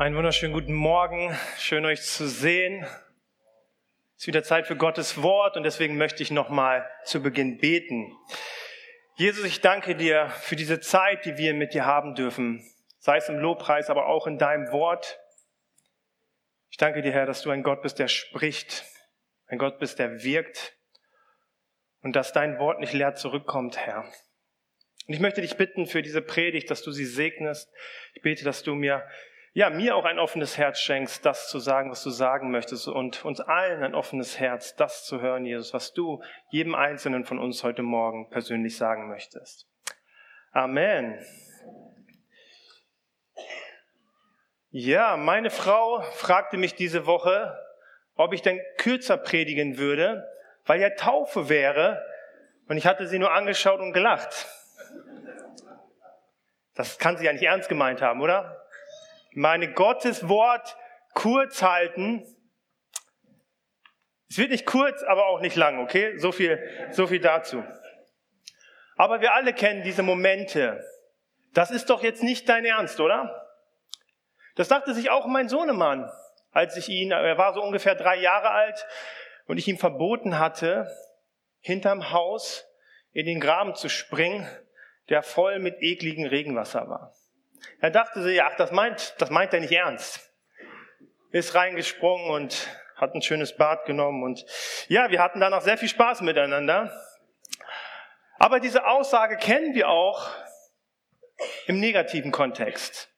Einen wunderschönen guten Morgen. Schön euch zu sehen. Es ist wieder Zeit für Gottes Wort und deswegen möchte ich nochmal zu Beginn beten. Jesus, ich danke dir für diese Zeit, die wir mit dir haben dürfen. Sei es im Lobpreis, aber auch in deinem Wort. Ich danke dir, Herr, dass du ein Gott bist, der spricht. Ein Gott bist, der wirkt. Und dass dein Wort nicht leer zurückkommt, Herr. Und ich möchte dich bitten für diese Predigt, dass du sie segnest. Ich bete, dass du mir ja, mir auch ein offenes Herz schenkst, das zu sagen, was du sagen möchtest und uns allen ein offenes Herz, das zu hören, Jesus, was du jedem Einzelnen von uns heute Morgen persönlich sagen möchtest. Amen. Ja, meine Frau fragte mich diese Woche, ob ich denn kürzer predigen würde, weil ja Taufe wäre. Und ich hatte sie nur angeschaut und gelacht. Das kann sie ja nicht ernst gemeint haben, oder? Meine Gottes Wort kurz halten. Es wird nicht kurz, aber auch nicht lang, okay? So viel, so viel dazu. Aber wir alle kennen diese Momente. Das ist doch jetzt nicht dein Ernst, oder? Das dachte sich auch mein Sohnemann, als ich ihn, er war so ungefähr drei Jahre alt und ich ihm verboten hatte, hinterm Haus in den Graben zu springen, der voll mit ekligem Regenwasser war. Er dachte sich, ach, das meint, das meint er nicht ernst. Ist reingesprungen und hat ein schönes Bad genommen und ja, wir hatten danach sehr viel Spaß miteinander. Aber diese Aussage kennen wir auch im negativen Kontext,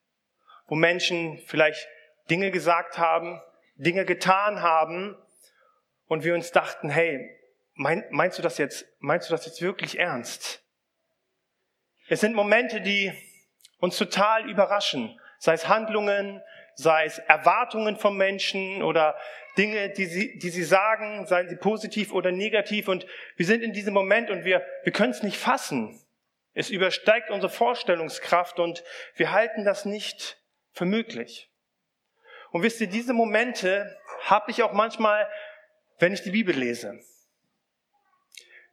wo Menschen vielleicht Dinge gesagt haben, Dinge getan haben und wir uns dachten, hey, mein, meinst du das jetzt, meinst du das jetzt wirklich ernst? Es sind Momente, die uns total überraschen. Sei es Handlungen, sei es Erwartungen von Menschen oder Dinge, die sie, die sie sagen, seien sie positiv oder negativ. Und wir sind in diesem Moment und wir, wir können es nicht fassen. Es übersteigt unsere Vorstellungskraft und wir halten das nicht für möglich. Und wisst ihr, diese Momente habe ich auch manchmal, wenn ich die Bibel lese.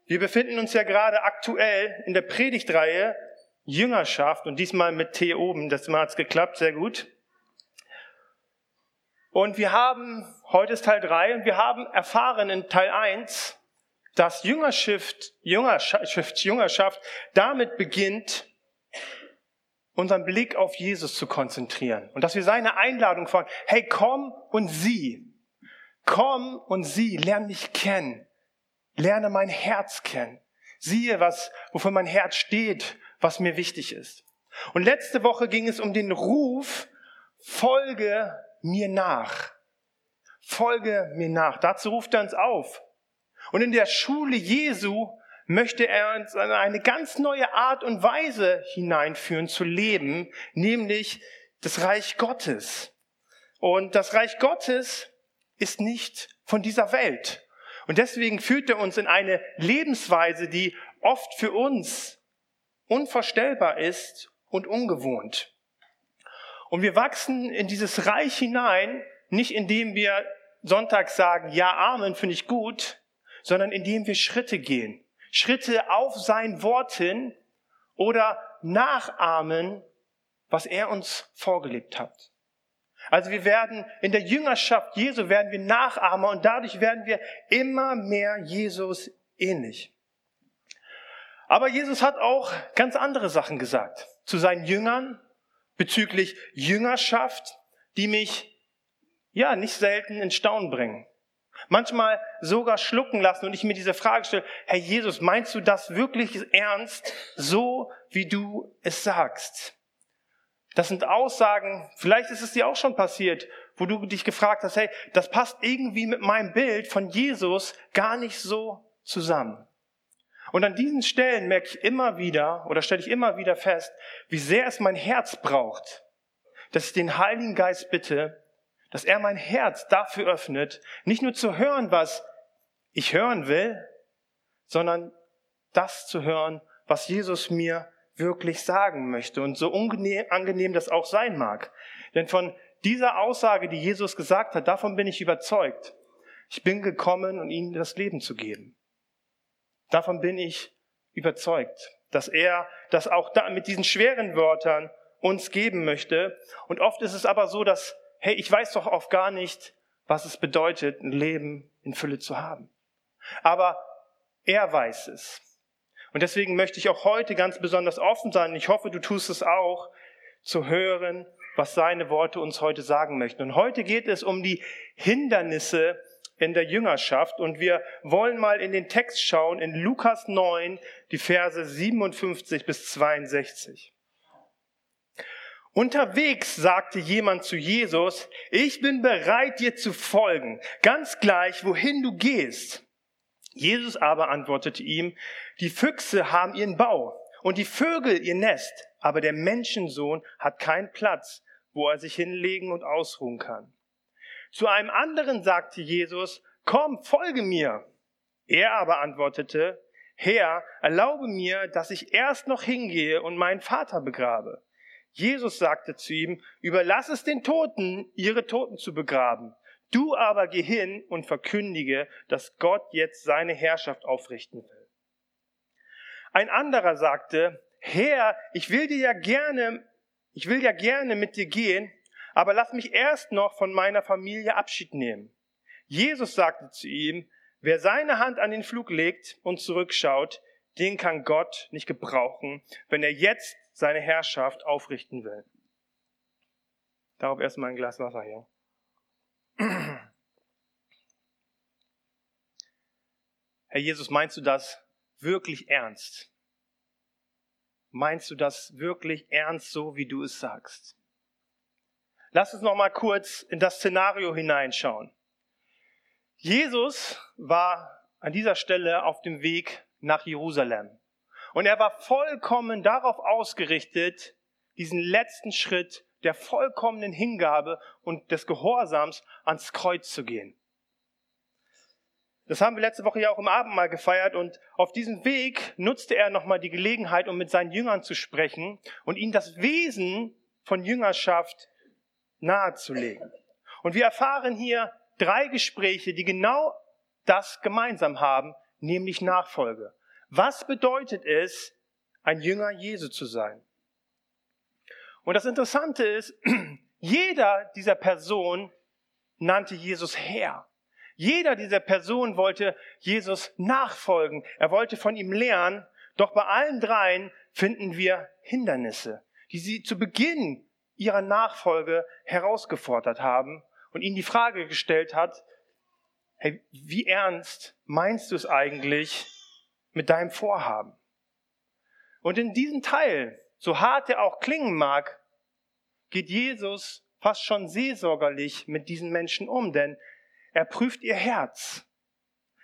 Wir befinden uns ja gerade aktuell in der Predigtreihe Jüngerschaft und diesmal mit T oben. Das Mal hat's geklappt, sehr gut. Und wir haben, heute ist Teil 3, und wir haben erfahren in Teil 1, dass Jüngerschaft, Jüngerschaft, Jüngerschaft damit beginnt, unseren Blick auf Jesus zu konzentrieren. Und dass wir seine Einladung fragen, hey, komm und sieh. Komm und sieh, lerne mich kennen. Lerne mein Herz kennen. Siehe, was, wofür mein Herz steht was mir wichtig ist. Und letzte Woche ging es um den Ruf, folge mir nach. Folge mir nach. Dazu ruft er uns auf. Und in der Schule Jesu möchte er uns in eine ganz neue Art und Weise hineinführen zu leben, nämlich das Reich Gottes. Und das Reich Gottes ist nicht von dieser Welt. Und deswegen führt er uns in eine Lebensweise, die oft für uns unvorstellbar ist und ungewohnt. Und wir wachsen in dieses Reich hinein, nicht indem wir sonntags sagen, ja, Amen, finde ich gut, sondern indem wir Schritte gehen. Schritte auf sein Wort hin oder nachahmen, was er uns vorgelebt hat. Also wir werden in der Jüngerschaft Jesu werden wir Nachahmer und dadurch werden wir immer mehr Jesus ähnlich. Aber Jesus hat auch ganz andere Sachen gesagt zu seinen Jüngern bezüglich Jüngerschaft, die mich ja nicht selten in Staunen bringen. Manchmal sogar schlucken lassen und ich mir diese Frage stelle, Herr Jesus, meinst du das wirklich ernst, so wie du es sagst? Das sind Aussagen, vielleicht ist es dir auch schon passiert, wo du dich gefragt hast, hey, das passt irgendwie mit meinem Bild von Jesus gar nicht so zusammen. Und an diesen Stellen merke ich immer wieder oder stelle ich immer wieder fest, wie sehr es mein Herz braucht, dass ich den Heiligen Geist bitte, dass er mein Herz dafür öffnet, nicht nur zu hören, was ich hören will, sondern das zu hören, was Jesus mir wirklich sagen möchte und so unangenehm das auch sein mag. Denn von dieser Aussage, die Jesus gesagt hat, davon bin ich überzeugt. Ich bin gekommen, um ihnen das Leben zu geben. Davon bin ich überzeugt, dass er das auch da mit diesen schweren Wörtern uns geben möchte. Und oft ist es aber so, dass, hey, ich weiß doch oft gar nicht, was es bedeutet, ein Leben in Fülle zu haben. Aber er weiß es. Und deswegen möchte ich auch heute ganz besonders offen sein. Ich hoffe, du tust es auch, zu hören, was seine Worte uns heute sagen möchten. Und heute geht es um die Hindernisse in der Jüngerschaft. Und wir wollen mal in den Text schauen, in Lukas 9, die Verse 57 bis 62. Unterwegs sagte jemand zu Jesus, ich bin bereit, dir zu folgen, ganz gleich, wohin du gehst. Jesus aber antwortete ihm, die Füchse haben ihren Bau und die Vögel ihr Nest, aber der Menschensohn hat keinen Platz, wo er sich hinlegen und ausruhen kann. Zu einem anderen sagte Jesus, komm, folge mir. Er aber antwortete, Herr, erlaube mir, dass ich erst noch hingehe und meinen Vater begrabe. Jesus sagte zu ihm, überlass es den Toten, ihre Toten zu begraben. Du aber geh hin und verkündige, dass Gott jetzt seine Herrschaft aufrichten will. Ein anderer sagte, Herr, ich will dir ja gerne, ich will ja gerne mit dir gehen, aber lass mich erst noch von meiner Familie Abschied nehmen. Jesus sagte zu ihm, wer seine Hand an den Flug legt und zurückschaut, den kann Gott nicht gebrauchen, wenn er jetzt seine Herrschaft aufrichten will. Darauf erstmal ein Glas Wasser hier. Herr Jesus, meinst du das wirklich ernst? Meinst du das wirklich ernst, so wie du es sagst? Lass uns noch mal kurz in das Szenario hineinschauen. Jesus war an dieser Stelle auf dem Weg nach Jerusalem. Und er war vollkommen darauf ausgerichtet, diesen letzten Schritt der vollkommenen Hingabe und des Gehorsams ans Kreuz zu gehen. Das haben wir letzte Woche ja auch im Abendmahl gefeiert und auf diesem Weg nutzte er nochmal die Gelegenheit, um mit seinen Jüngern zu sprechen und ihnen das Wesen von Jüngerschaft nahezulegen. Und wir erfahren hier drei Gespräche, die genau das gemeinsam haben, nämlich Nachfolge. Was bedeutet es, ein Jünger Jesu zu sein? Und das Interessante ist, jeder dieser Personen nannte Jesus Herr. Jeder dieser Personen wollte Jesus nachfolgen. Er wollte von ihm lernen. Doch bei allen dreien finden wir Hindernisse, die sie zu Beginn ihrer Nachfolge herausgefordert haben und ihnen die Frage gestellt hat, hey, wie ernst meinst du es eigentlich mit deinem Vorhaben? Und in diesem Teil, so hart er auch klingen mag, geht Jesus fast schon seelsorgerlich mit diesen Menschen um, denn er prüft ihr Herz.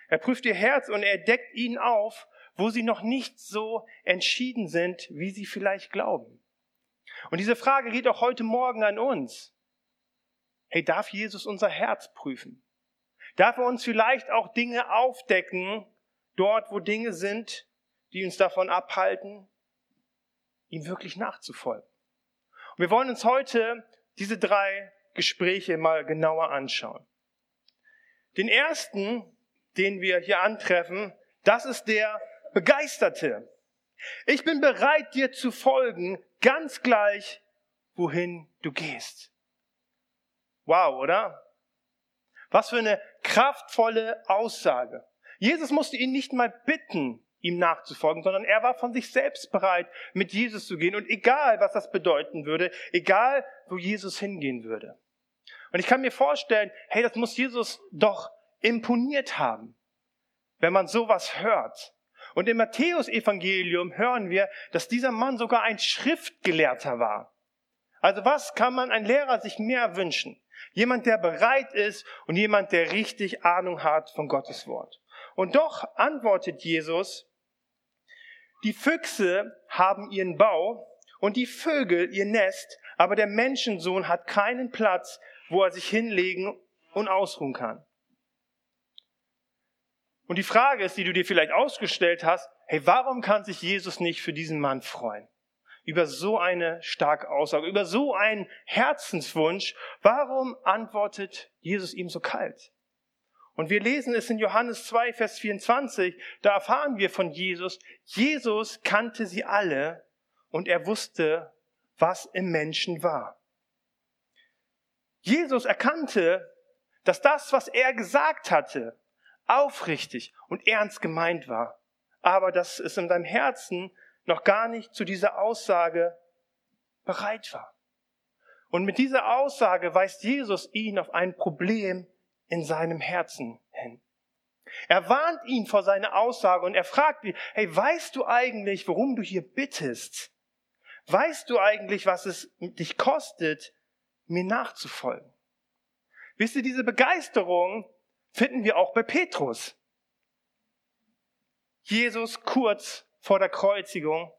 Er prüft ihr Herz und er deckt ihnen auf, wo sie noch nicht so entschieden sind, wie sie vielleicht glauben. Und diese Frage geht auch heute Morgen an uns. Hey, darf Jesus unser Herz prüfen? Darf er uns vielleicht auch Dinge aufdecken, dort, wo Dinge sind, die uns davon abhalten, ihm wirklich nachzufolgen? Und wir wollen uns heute diese drei Gespräche mal genauer anschauen. Den ersten, den wir hier antreffen, das ist der Begeisterte. Ich bin bereit, dir zu folgen, ganz gleich, wohin du gehst. Wow, oder? Was für eine kraftvolle Aussage. Jesus musste ihn nicht mal bitten, ihm nachzufolgen, sondern er war von sich selbst bereit, mit Jesus zu gehen. Und egal, was das bedeuten würde, egal, wo Jesus hingehen würde. Und ich kann mir vorstellen, hey, das muss Jesus doch imponiert haben, wenn man sowas hört. Und im Matthäusevangelium hören wir, dass dieser Mann sogar ein Schriftgelehrter war. Also was kann man ein Lehrer sich mehr wünschen? Jemand, der bereit ist und jemand, der richtig Ahnung hat von Gottes Wort. Und doch antwortet Jesus, die Füchse haben ihren Bau und die Vögel ihr Nest, aber der Menschensohn hat keinen Platz, wo er sich hinlegen und ausruhen kann. Und die Frage ist, die du dir vielleicht ausgestellt hast, hey, warum kann sich Jesus nicht für diesen Mann freuen? Über so eine starke Aussage, über so einen Herzenswunsch. Warum antwortet Jesus ihm so kalt? Und wir lesen es in Johannes 2, Vers 24, da erfahren wir von Jesus, Jesus kannte sie alle und er wusste, was im Menschen war. Jesus erkannte, dass das, was er gesagt hatte, aufrichtig und ernst gemeint war, aber dass es in seinem Herzen noch gar nicht zu dieser Aussage bereit war. Und mit dieser Aussage weist Jesus ihn auf ein Problem in seinem Herzen hin. Er warnt ihn vor seiner Aussage und er fragt ihn, hey, weißt du eigentlich, worum du hier bittest? Weißt du eigentlich, was es dich kostet, mir nachzufolgen? Wisst ihr, diese Begeisterung finden wir auch bei Petrus. Jesus kurz vor der Kreuzigung.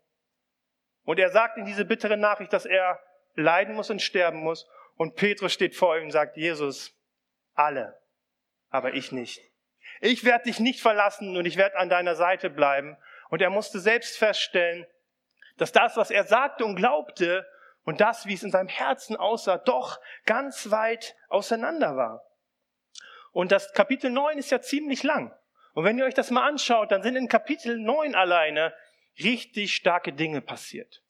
Und er sagt in diese bittere Nachricht, dass er leiden muss und sterben muss. Und Petrus steht vor ihm und sagt, Jesus, alle, aber ich nicht. Ich werde dich nicht verlassen und ich werde an deiner Seite bleiben. Und er musste selbst feststellen, dass das, was er sagte und glaubte und das, wie es in seinem Herzen aussah, doch ganz weit auseinander war. Und das Kapitel 9 ist ja ziemlich lang. Und wenn ihr euch das mal anschaut, dann sind in Kapitel 9 alleine richtig starke Dinge passiert.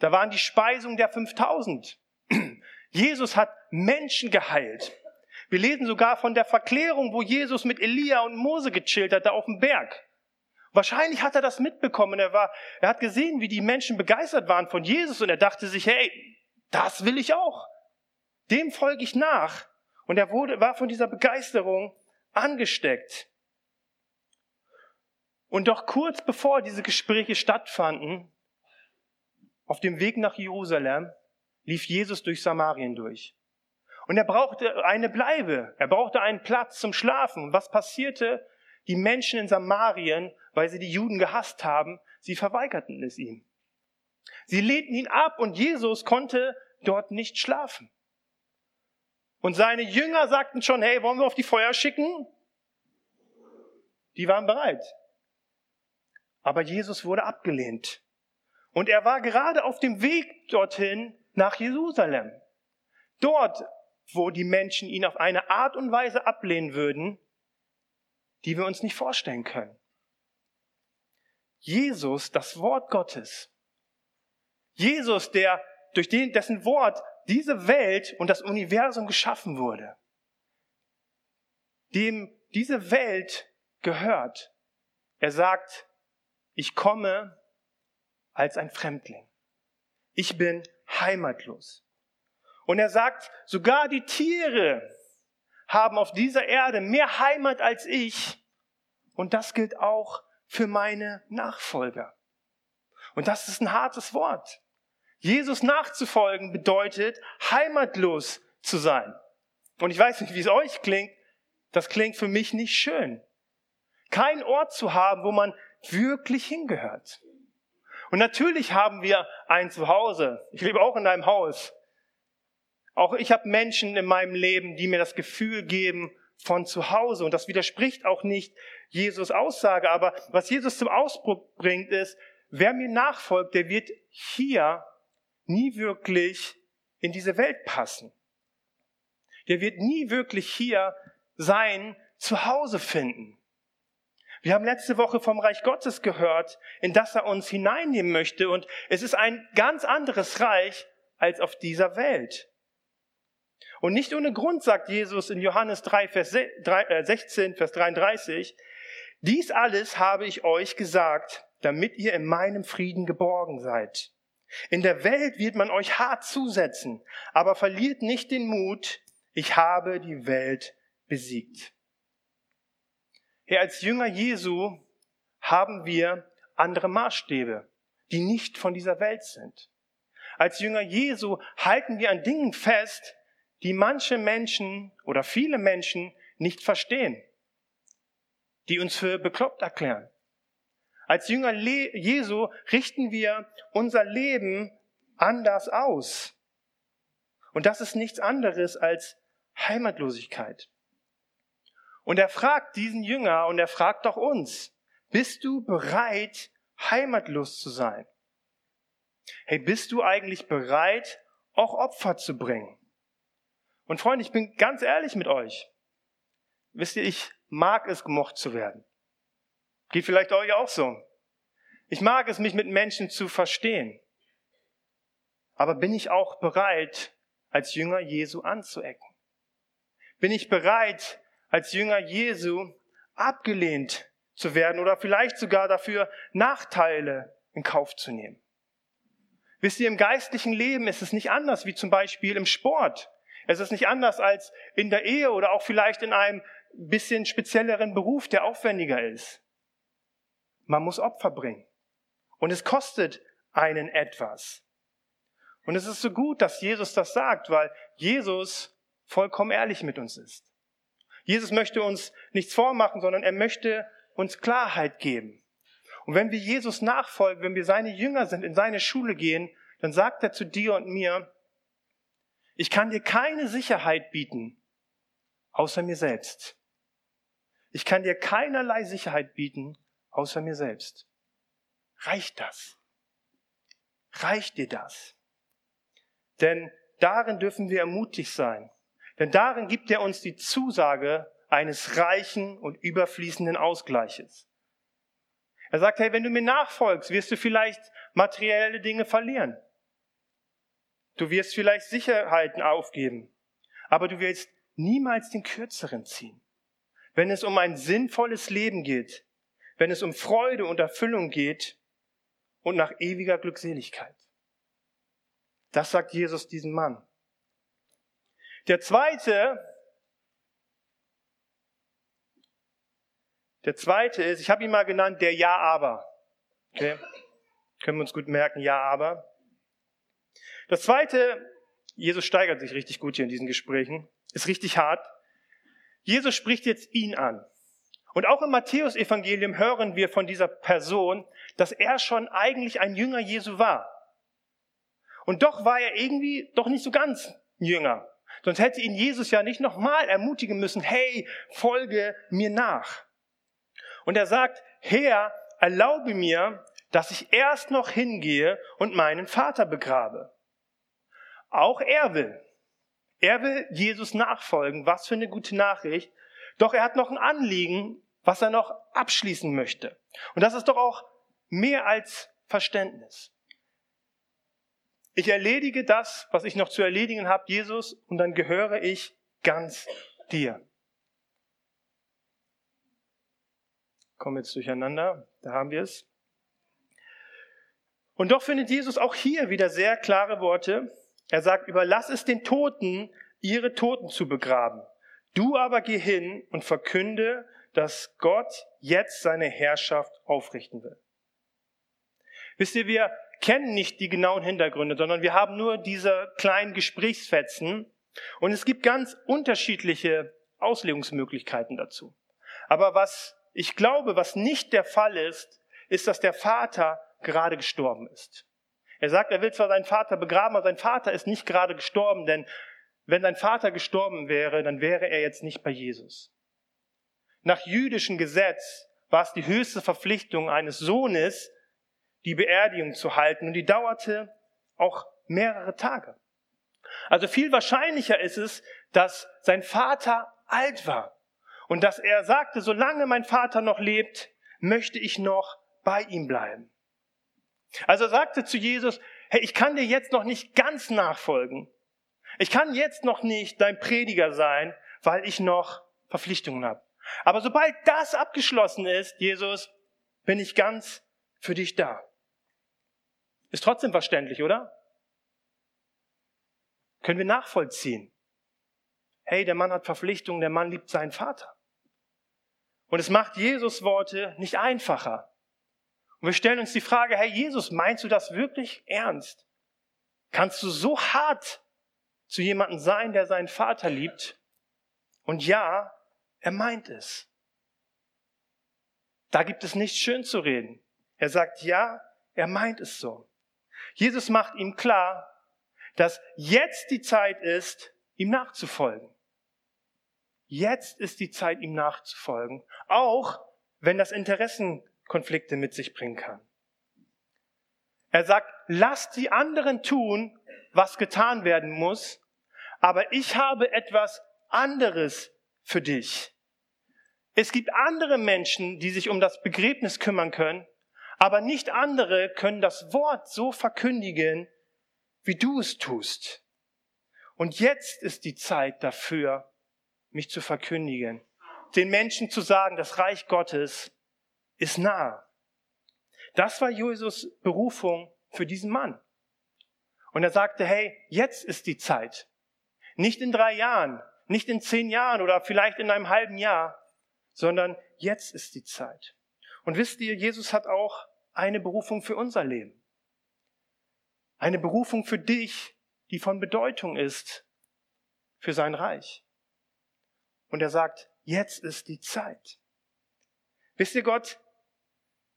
Da waren die Speisungen der 5000. Jesus hat Menschen geheilt. Wir lesen sogar von der Verklärung, wo Jesus mit Elia und Mose gechillt hat, da auf dem Berg. Wahrscheinlich hat er das mitbekommen. Er, war, er hat gesehen, wie die Menschen begeistert waren von Jesus und er dachte sich, hey, das will ich auch. Dem folge ich nach. Und er wurde, war von dieser Begeisterung angesteckt. Und doch kurz bevor diese Gespräche stattfanden, auf dem Weg nach Jerusalem, lief Jesus durch Samarien durch. Und er brauchte eine Bleibe, er brauchte einen Platz zum Schlafen. was passierte? Die Menschen in Samarien, weil sie die Juden gehasst haben, sie verweigerten es ihm. Sie lehnten ihn ab und Jesus konnte dort nicht schlafen. Und seine Jünger sagten schon, hey, wollen wir auf die Feuer schicken? Die waren bereit. Aber Jesus wurde abgelehnt. Und er war gerade auf dem Weg dorthin nach Jerusalem. Dort, wo die Menschen ihn auf eine Art und Weise ablehnen würden, die wir uns nicht vorstellen können. Jesus, das Wort Gottes. Jesus, der durch den, dessen Wort diese Welt und das Universum geschaffen wurde. Dem diese Welt gehört. Er sagt, ich komme als ein Fremdling. Ich bin heimatlos. Und er sagt, sogar die Tiere haben auf dieser Erde mehr Heimat als ich. Und das gilt auch für meine Nachfolger. Und das ist ein hartes Wort. Jesus nachzufolgen bedeutet, heimatlos zu sein. Und ich weiß nicht, wie es euch klingt. Das klingt für mich nicht schön. Kein Ort zu haben, wo man wirklich hingehört. Und natürlich haben wir ein Zuhause. Ich lebe auch in einem Haus. Auch ich habe Menschen in meinem Leben, die mir das Gefühl geben von zu Hause. Und das widerspricht auch nicht Jesus Aussage. Aber was Jesus zum Ausdruck bringt, ist, wer mir nachfolgt, der wird hier nie wirklich in diese Welt passen. Der wird nie wirklich hier sein Zuhause finden. Wir haben letzte Woche vom Reich Gottes gehört, in das er uns hineinnehmen möchte. Und es ist ein ganz anderes Reich als auf dieser Welt. Und nicht ohne Grund sagt Jesus in Johannes 3, Vers 16, äh, Vers 33, dies alles habe ich euch gesagt, damit ihr in meinem Frieden geborgen seid. In der Welt wird man euch hart zusetzen, aber verliert nicht den Mut, ich habe die Welt besiegt. Herr, als Jünger Jesu haben wir andere Maßstäbe, die nicht von dieser Welt sind. Als Jünger Jesu halten wir an Dingen fest, die manche Menschen oder viele Menschen nicht verstehen, die uns für bekloppt erklären. Als Jünger Jesu richten wir unser Leben anders aus. Und das ist nichts anderes als Heimatlosigkeit. Und er fragt diesen Jünger und er fragt auch uns, bist du bereit, heimatlos zu sein? Hey, bist du eigentlich bereit, auch Opfer zu bringen? Und Freunde, ich bin ganz ehrlich mit euch. Wisst ihr, ich mag es, gemocht zu werden. Geht vielleicht euch auch so. Ich mag es, mich mit Menschen zu verstehen. Aber bin ich auch bereit, als Jünger Jesu anzuecken? Bin ich bereit, als Jünger Jesu abgelehnt zu werden oder vielleicht sogar dafür Nachteile in Kauf zu nehmen? Wisst ihr, im geistlichen Leben ist es nicht anders wie zum Beispiel im Sport. Es ist nicht anders als in der Ehe oder auch vielleicht in einem bisschen spezielleren Beruf, der aufwendiger ist. Man muss Opfer bringen. Und es kostet einen etwas. Und es ist so gut, dass Jesus das sagt, weil Jesus vollkommen ehrlich mit uns ist. Jesus möchte uns nichts vormachen, sondern er möchte uns Klarheit geben. Und wenn wir Jesus nachfolgen, wenn wir seine Jünger sind, in seine Schule gehen, dann sagt er zu dir und mir, ich kann dir keine Sicherheit bieten, außer mir selbst. Ich kann dir keinerlei Sicherheit bieten, außer mir selbst. Reicht das? Reicht dir das? Denn darin dürfen wir ermutigt sein. Denn darin gibt er uns die Zusage eines reichen und überfließenden Ausgleiches. Er sagt, hey, wenn du mir nachfolgst, wirst du vielleicht materielle Dinge verlieren. Du wirst vielleicht Sicherheiten aufgeben, aber du wirst niemals den Kürzeren ziehen. Wenn es um ein sinnvolles Leben geht, wenn es um Freude und Erfüllung geht und nach ewiger Glückseligkeit. Das sagt Jesus diesem Mann. Der zweite, der zweite ist, ich habe ihn mal genannt, der Ja-Aber. Okay? Können wir uns gut merken, Ja-Aber. Das zweite, Jesus steigert sich richtig gut hier in diesen Gesprächen, ist richtig hart. Jesus spricht jetzt ihn an. Und auch im Matthäusevangelium hören wir von dieser Person, dass er schon eigentlich ein Jünger Jesu war. Und doch war er irgendwie doch nicht so ganz Jünger. Sonst hätte ihn Jesus ja nicht nochmal ermutigen müssen, hey, folge mir nach. Und er sagt, Herr, erlaube mir, dass ich erst noch hingehe und meinen Vater begrabe. Auch er will. Er will Jesus nachfolgen. Was für eine gute Nachricht. Doch er hat noch ein Anliegen, was er noch abschließen möchte. Und das ist doch auch mehr als Verständnis. Ich erledige das, was ich noch zu erledigen habe, Jesus, und dann gehöre ich ganz dir. Kommen jetzt durcheinander, da haben wir es. Und doch findet Jesus auch hier wieder sehr klare Worte. Er sagt, überlass es den Toten, ihre Toten zu begraben. Du aber geh hin und verkünde, dass Gott jetzt seine Herrschaft aufrichten will. Wisst ihr, wir kennen nicht die genauen Hintergründe, sondern wir haben nur diese kleinen Gesprächsfetzen und es gibt ganz unterschiedliche Auslegungsmöglichkeiten dazu. Aber was ich glaube, was nicht der Fall ist, ist, dass der Vater gerade gestorben ist. Er sagt, er will zwar seinen Vater begraben, aber sein Vater ist nicht gerade gestorben, denn wenn sein Vater gestorben wäre, dann wäre er jetzt nicht bei Jesus. Nach jüdischem Gesetz war es die höchste Verpflichtung eines Sohnes, die Beerdigung zu halten und die dauerte auch mehrere Tage. Also viel wahrscheinlicher ist es, dass sein Vater alt war und dass er sagte, solange mein Vater noch lebt, möchte ich noch bei ihm bleiben. Also er sagte zu Jesus, hey, ich kann dir jetzt noch nicht ganz nachfolgen. Ich kann jetzt noch nicht dein Prediger sein, weil ich noch Verpflichtungen habe. Aber sobald das abgeschlossen ist, Jesus, bin ich ganz für dich da. Ist trotzdem verständlich, oder? Können wir nachvollziehen. Hey, der Mann hat Verpflichtungen, der Mann liebt seinen Vater. Und es macht Jesus Worte nicht einfacher. Und wir stellen uns die Frage, Herr Jesus, meinst du das wirklich ernst? Kannst du so hart zu jemandem sein, der seinen Vater liebt? Und ja, er meint es. Da gibt es nichts schön zu reden. Er sagt ja, er meint es so. Jesus macht ihm klar, dass jetzt die Zeit ist, ihm nachzufolgen. Jetzt ist die Zeit, ihm nachzufolgen, auch wenn das Interessenkonflikte mit sich bringen kann. Er sagt, lasst die anderen tun, was getan werden muss, aber ich habe etwas anderes für dich. Es gibt andere Menschen, die sich um das Begräbnis kümmern können, aber nicht andere können das Wort so verkündigen, wie du es tust. Und jetzt ist die Zeit dafür, mich zu verkündigen, den Menschen zu sagen, das Reich Gottes ist nah. Das war Jesus Berufung für diesen Mann. Und er sagte, hey, jetzt ist die Zeit. Nicht in drei Jahren, nicht in zehn Jahren oder vielleicht in einem halben Jahr, sondern jetzt ist die Zeit. Und wisst ihr, Jesus hat auch eine Berufung für unser Leben. Eine Berufung für dich, die von Bedeutung ist für sein Reich. Und er sagt, jetzt ist die Zeit. Wisst ihr, Gott,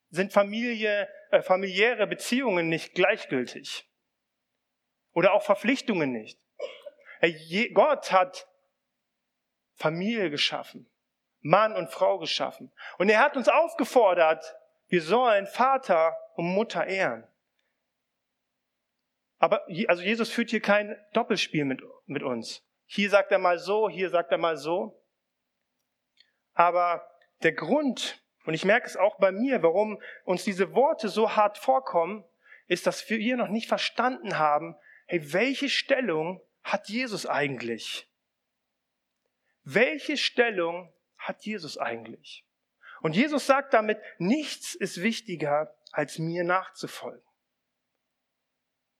sind Familie, äh, familiäre Beziehungen nicht gleichgültig. Oder auch Verpflichtungen nicht. Gott hat Familie geschaffen, Mann und Frau geschaffen. Und er hat uns aufgefordert, wir sollen Vater und Mutter ehren. Aber also Jesus führt hier kein Doppelspiel mit, mit uns. Hier sagt er mal so, hier sagt er mal so. Aber der Grund, und ich merke es auch bei mir, warum uns diese Worte so hart vorkommen, ist, dass wir hier noch nicht verstanden haben, hey, welche Stellung hat Jesus eigentlich? Welche Stellung hat Jesus eigentlich? Und Jesus sagt damit, nichts ist wichtiger, als mir nachzufolgen.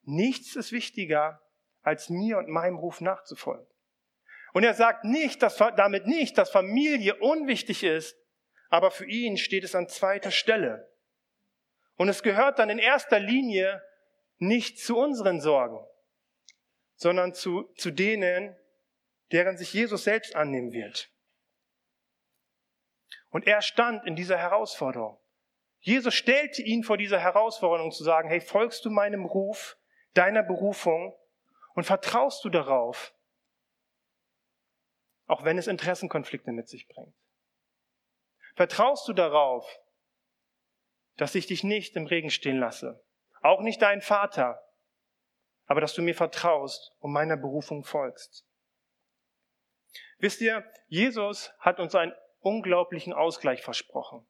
Nichts ist wichtiger, als mir und meinem Ruf nachzufolgen. Und er sagt nicht, dass, damit nicht, dass Familie unwichtig ist, aber für ihn steht es an zweiter Stelle. Und es gehört dann in erster Linie nicht zu unseren Sorgen, sondern zu, zu denen, deren sich Jesus selbst annehmen wird. Und er stand in dieser Herausforderung. Jesus stellte ihn vor dieser Herausforderung zu sagen, hey, folgst du meinem Ruf, deiner Berufung und vertraust du darauf, auch wenn es Interessenkonflikte mit sich bringt? Vertraust du darauf, dass ich dich nicht im Regen stehen lasse? Auch nicht deinen Vater, aber dass du mir vertraust und meiner Berufung folgst. Wisst ihr, Jesus hat uns einen unglaublichen Ausgleich versprochen.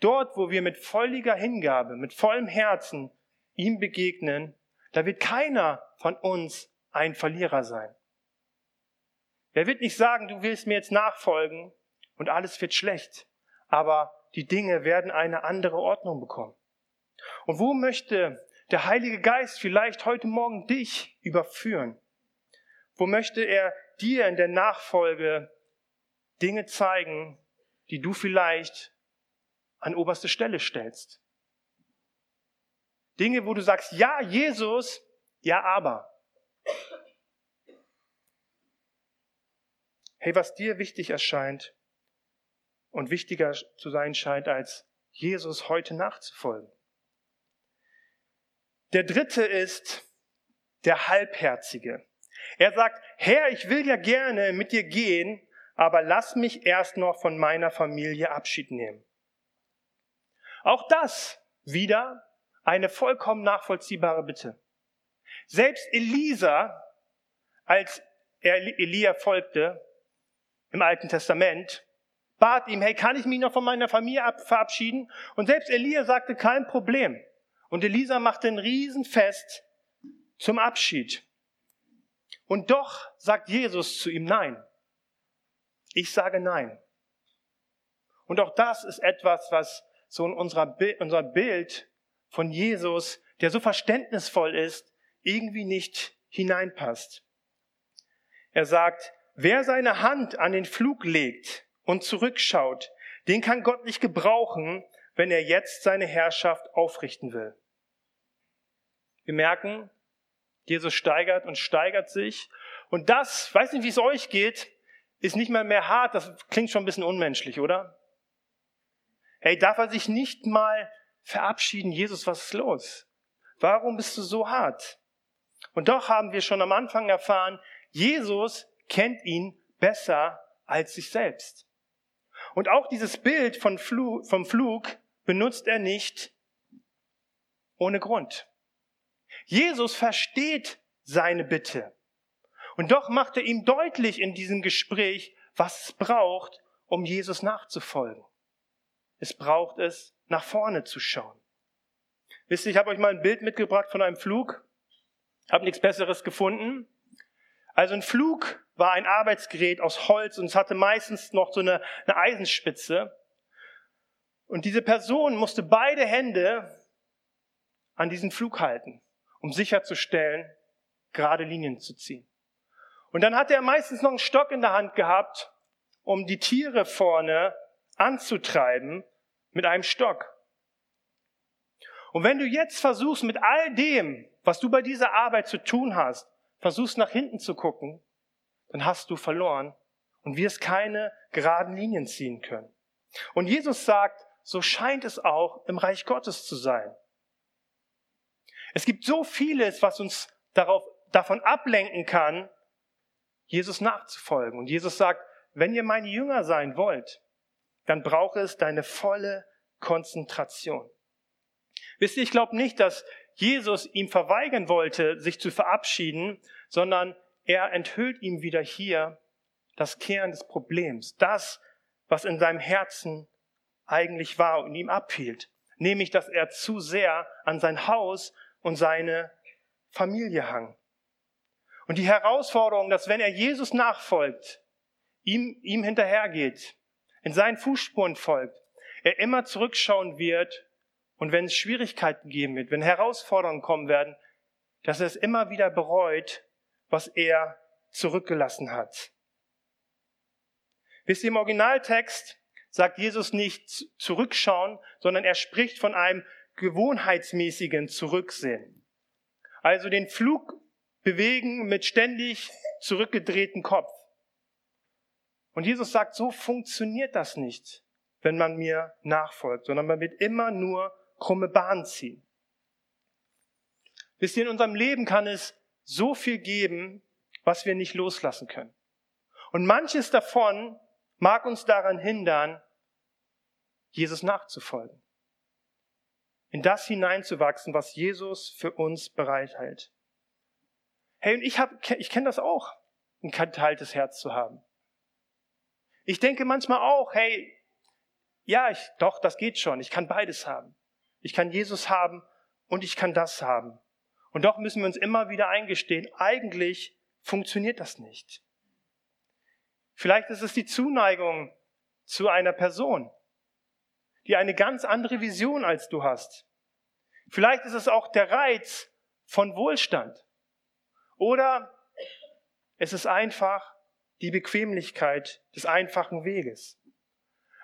Dort, wo wir mit völliger Hingabe, mit vollem Herzen ihm begegnen, da wird keiner von uns ein Verlierer sein. Er wird nicht sagen, du willst mir jetzt nachfolgen und alles wird schlecht, aber die Dinge werden eine andere Ordnung bekommen. Und wo möchte der Heilige Geist vielleicht heute Morgen dich überführen? Wo möchte er dir in der Nachfolge Dinge zeigen, die du vielleicht an oberste Stelle stellst? Dinge, wo du sagst, ja, Jesus, ja, aber. Hey, was dir wichtig erscheint und wichtiger zu sein scheint, als Jesus heute nachzufolgen. Der dritte ist der Halbherzige. Er sagt, Herr, ich will ja gerne mit dir gehen, aber lass mich erst noch von meiner Familie Abschied nehmen. Auch das wieder eine vollkommen nachvollziehbare Bitte. Selbst Elisa, als er Elia folgte, im Alten Testament, bat ihm, hey, kann ich mich noch von meiner Familie verabschieden? Und selbst Elia sagte, kein Problem. Und Elisa machte ein Riesenfest zum Abschied. Und doch sagt Jesus zu ihm Nein. Ich sage Nein. Und auch das ist etwas, was so in unserer, unser Bild von Jesus, der so verständnisvoll ist, irgendwie nicht hineinpasst. Er sagt, Wer seine Hand an den Flug legt und zurückschaut, den kann Gott nicht gebrauchen, wenn er jetzt seine Herrschaft aufrichten will. Wir merken, Jesus steigert und steigert sich. Und das, weiß nicht, wie es euch geht, ist nicht mal mehr hart. Das klingt schon ein bisschen unmenschlich, oder? Hey, darf er sich nicht mal verabschieden? Jesus, was ist los? Warum bist du so hart? Und doch haben wir schon am Anfang erfahren, Jesus kennt ihn besser als sich selbst. Und auch dieses Bild vom Flug benutzt er nicht ohne Grund. Jesus versteht seine Bitte. Und doch macht er ihm deutlich in diesem Gespräch, was es braucht, um Jesus nachzufolgen. Es braucht es, nach vorne zu schauen. Wisst ihr, ich habe euch mal ein Bild mitgebracht von einem Flug. Habe nichts Besseres gefunden. Also ein Flug war ein Arbeitsgerät aus Holz und es hatte meistens noch so eine, eine Eisenspitze. Und diese Person musste beide Hände an diesen Flug halten, um sicherzustellen, gerade Linien zu ziehen. Und dann hatte er meistens noch einen Stock in der Hand gehabt, um die Tiere vorne anzutreiben mit einem Stock. Und wenn du jetzt versuchst, mit all dem, was du bei dieser Arbeit zu tun hast, versuchst nach hinten zu gucken, dann hast du verloren und wirst keine geraden Linien ziehen können. Und Jesus sagt, so scheint es auch im Reich Gottes zu sein. Es gibt so vieles, was uns darauf, davon ablenken kann, Jesus nachzufolgen. Und Jesus sagt, wenn ihr meine Jünger sein wollt, dann braucht es deine volle Konzentration. Wisst ihr, ich glaube nicht, dass Jesus ihm verweigern wollte, sich zu verabschieden, sondern er enthüllt ihm wieder hier das Kern des Problems, das, was in seinem Herzen eigentlich war und ihm abhielt, nämlich dass er zu sehr an sein Haus und seine Familie hang. Und die Herausforderung, dass wenn er Jesus nachfolgt, ihm, ihm hinterhergeht, in seinen Fußspuren folgt, er immer zurückschauen wird und wenn es Schwierigkeiten geben wird, wenn Herausforderungen kommen werden, dass er es immer wieder bereut, was er zurückgelassen hat. Wisst ihr, im Originaltext sagt Jesus nicht zurückschauen, sondern er spricht von einem gewohnheitsmäßigen Zurücksehen. Also den Flug bewegen mit ständig zurückgedrehten Kopf. Und Jesus sagt, so funktioniert das nicht, wenn man mir nachfolgt, sondern man wird immer nur krumme Bahn ziehen. Wisst ihr, in unserem Leben kann es so viel geben, was wir nicht loslassen können. Und manches davon mag uns daran hindern, Jesus nachzufolgen. In das hineinzuwachsen, was Jesus für uns bereithält. Hey, und ich, hab, ich kenne das auch, ein geteiltes Herz zu haben. Ich denke manchmal auch, hey, ja, ich, doch, das geht schon. Ich kann beides haben. Ich kann Jesus haben und ich kann das haben. Und doch müssen wir uns immer wieder eingestehen, eigentlich funktioniert das nicht. Vielleicht ist es die Zuneigung zu einer Person, die eine ganz andere Vision als du hast. Vielleicht ist es auch der Reiz von Wohlstand. Oder es ist einfach die Bequemlichkeit des einfachen Weges.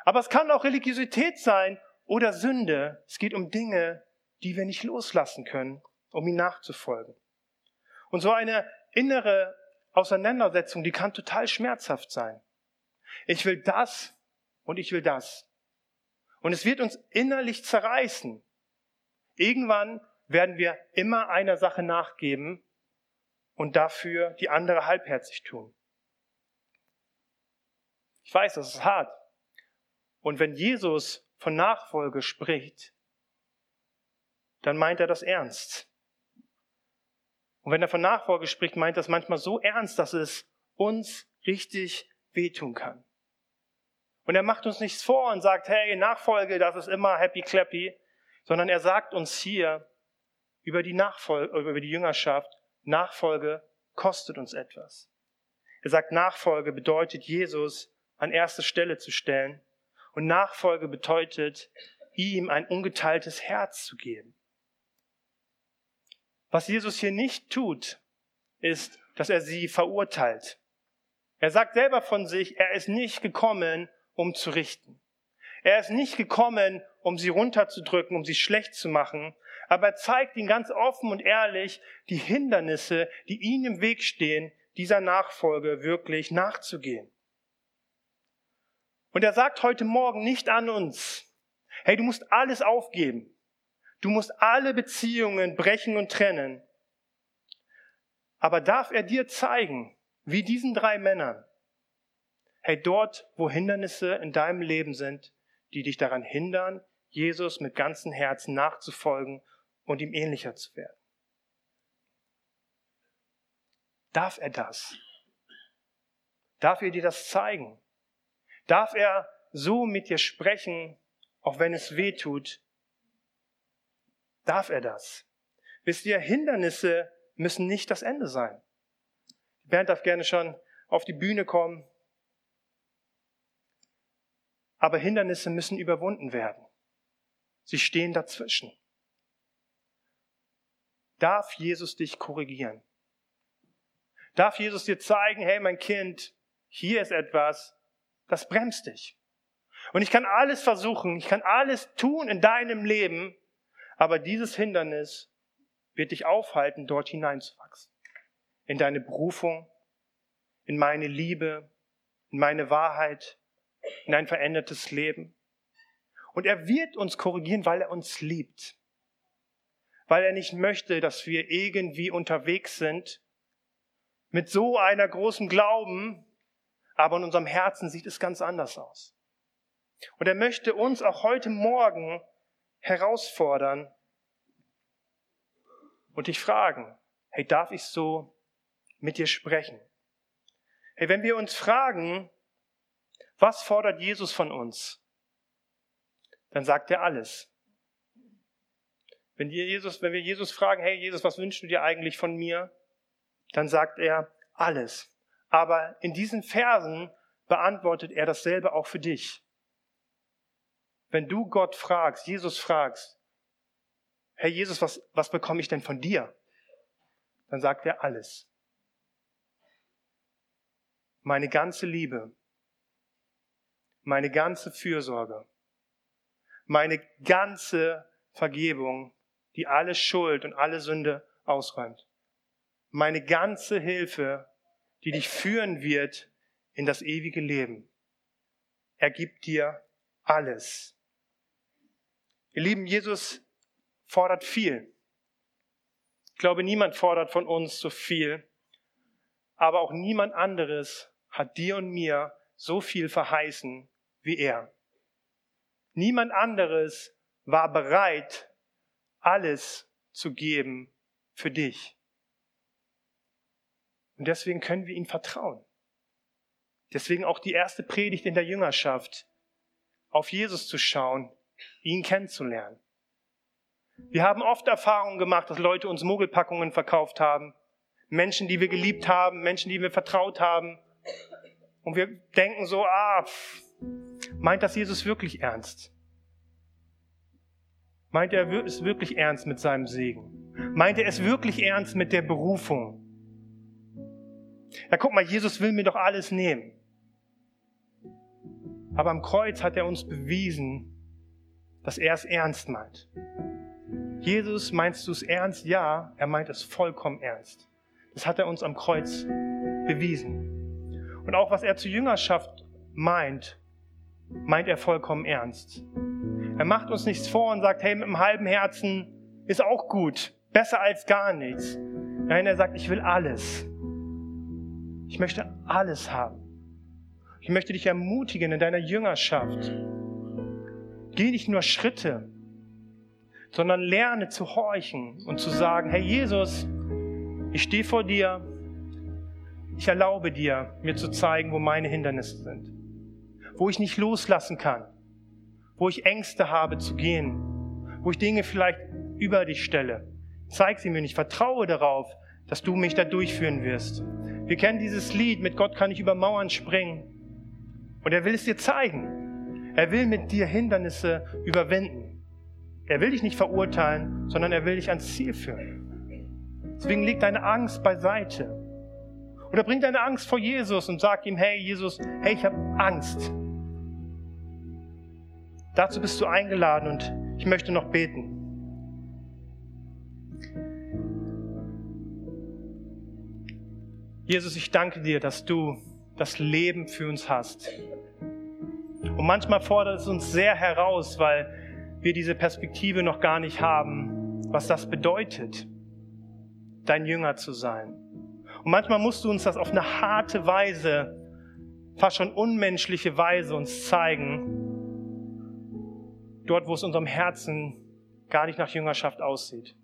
Aber es kann auch Religiosität sein oder Sünde. Es geht um Dinge, die wir nicht loslassen können, um ihm nachzufolgen. Und so eine innere Auseinandersetzung, die kann total schmerzhaft sein. Ich will das und ich will das. Und es wird uns innerlich zerreißen. Irgendwann werden wir immer einer Sache nachgeben und dafür die andere halbherzig tun. Ich weiß, das ist hart. Und wenn Jesus von Nachfolge spricht, dann meint er das ernst. Und wenn er von Nachfolge spricht, meint er das manchmal so ernst, dass es uns richtig wehtun kann. Und er macht uns nichts vor und sagt, hey, Nachfolge, das ist immer happy clappy, sondern er sagt uns hier über die Nachfolge, über die Jüngerschaft, Nachfolge kostet uns etwas. Er sagt, Nachfolge bedeutet, Jesus an erste Stelle zu stellen. Und Nachfolge bedeutet, ihm ein ungeteiltes Herz zu geben. Was Jesus hier nicht tut, ist, dass er sie verurteilt. Er sagt selber von sich, er ist nicht gekommen, um zu richten. Er ist nicht gekommen, um sie runterzudrücken, um sie schlecht zu machen, aber er zeigt ihnen ganz offen und ehrlich die Hindernisse, die ihnen im Weg stehen, dieser Nachfolge wirklich nachzugehen. Und er sagt heute Morgen nicht an uns, hey, du musst alles aufgeben. Du musst alle Beziehungen brechen und trennen. Aber darf er dir zeigen, wie diesen drei Männern, hey, dort, wo Hindernisse in deinem Leben sind, die dich daran hindern, Jesus mit ganzem Herzen nachzufolgen und ihm ähnlicher zu werden. Darf er das? Darf er dir das zeigen? Darf er so mit dir sprechen, auch wenn es weh tut? Darf er das? Wisst ihr, Hindernisse müssen nicht das Ende sein. Bernd darf gerne schon auf die Bühne kommen. Aber Hindernisse müssen überwunden werden. Sie stehen dazwischen. Darf Jesus dich korrigieren? Darf Jesus dir zeigen, hey mein Kind, hier ist etwas, das bremst dich. Und ich kann alles versuchen, ich kann alles tun in deinem Leben, aber dieses Hindernis wird dich aufhalten, dort hineinzuwachsen. In deine Berufung, in meine Liebe, in meine Wahrheit, in ein verändertes Leben. Und er wird uns korrigieren, weil er uns liebt. Weil er nicht möchte, dass wir irgendwie unterwegs sind mit so einer großen Glauben, aber in unserem Herzen sieht es ganz anders aus. Und er möchte uns auch heute Morgen herausfordern und dich fragen, hey, darf ich so mit dir sprechen? Hey, wenn wir uns fragen, was fordert Jesus von uns? Dann sagt er alles. Wenn, wir Jesus, wenn wir Jesus fragen, hey Jesus, was wünschst du dir eigentlich von mir? Dann sagt er alles. Aber in diesen Versen beantwortet er dasselbe auch für dich. Wenn du Gott fragst, Jesus fragst, Herr Jesus, was, was bekomme ich denn von dir? Dann sagt er alles. Meine ganze Liebe, meine ganze Fürsorge, meine ganze Vergebung, die alle Schuld und alle Sünde ausräumt. Meine ganze Hilfe, die dich führen wird in das ewige Leben. Er gibt dir alles. Ihr Lieben, Jesus fordert viel. Ich glaube, niemand fordert von uns so viel, aber auch niemand anderes hat dir und mir so viel verheißen wie er. Niemand anderes war bereit, alles zu geben für dich. Und deswegen können wir ihm vertrauen. Deswegen auch die erste Predigt in der Jüngerschaft, auf Jesus zu schauen, ihn kennenzulernen. Wir haben oft Erfahrungen gemacht, dass Leute uns Mogelpackungen verkauft haben. Menschen, die wir geliebt haben, Menschen, die wir vertraut haben. Und wir denken so, ah, pff, Meint das Jesus wirklich ernst? Meint er es wirklich ernst mit seinem Segen? Meint er es wirklich ernst mit der Berufung? Ja, guck mal, Jesus will mir doch alles nehmen. Aber am Kreuz hat er uns bewiesen, dass er es ernst meint. Jesus, meinst du es ernst? Ja, er meint es vollkommen ernst. Das hat er uns am Kreuz bewiesen. Und auch was er zur Jüngerschaft meint, meint er vollkommen ernst. Er macht uns nichts vor und sagt, hey, mit einem halben Herzen ist auch gut, besser als gar nichts. Nein, er sagt, ich will alles. Ich möchte alles haben. Ich möchte dich ermutigen in deiner Jüngerschaft. Geh nicht nur Schritte, sondern lerne zu horchen und zu sagen, hey Jesus, ich stehe vor dir, ich erlaube dir, mir zu zeigen, wo meine Hindernisse sind wo ich nicht loslassen kann, wo ich Ängste habe zu gehen, wo ich Dinge vielleicht über dich stelle. Zeig sie mir nicht, vertraue darauf, dass du mich da durchführen wirst. Wir kennen dieses Lied, mit Gott kann ich über Mauern springen. Und er will es dir zeigen. Er will mit dir Hindernisse überwinden. Er will dich nicht verurteilen, sondern er will dich ans Ziel führen. Deswegen leg deine Angst beiseite. Oder bring deine Angst vor Jesus und sag ihm, hey Jesus, hey, ich habe Angst. Dazu bist du eingeladen und ich möchte noch beten. Jesus, ich danke dir, dass du das Leben für uns hast. Und manchmal fordert es uns sehr heraus, weil wir diese Perspektive noch gar nicht haben, was das bedeutet, dein Jünger zu sein. Und manchmal musst du uns das auf eine harte Weise, fast schon unmenschliche Weise uns zeigen, dort, wo es unserem Herzen gar nicht nach Jüngerschaft aussieht.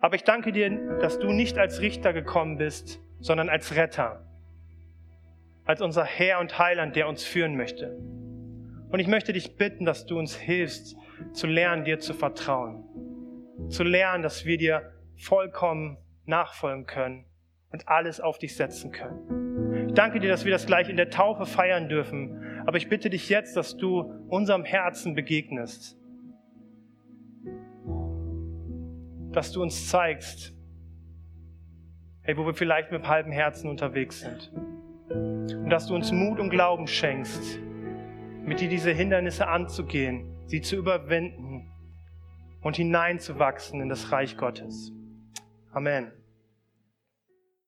Aber ich danke dir, dass du nicht als Richter gekommen bist, sondern als Retter, als unser Herr und Heiland, der uns führen möchte. Und ich möchte dich bitten, dass du uns hilfst, zu lernen, dir zu vertrauen. Zu lernen, dass wir dir vollkommen nachfolgen können und alles auf dich setzen können. Ich danke dir, dass wir das gleich in der Taufe feiern dürfen. Aber ich bitte dich jetzt, dass du unserem Herzen begegnest. Dass du uns zeigst, hey, wo wir vielleicht mit halbem Herzen unterwegs sind. Und dass du uns Mut und Glauben schenkst, mit dir diese Hindernisse anzugehen, sie zu überwinden und hineinzuwachsen in das Reich Gottes. Amen.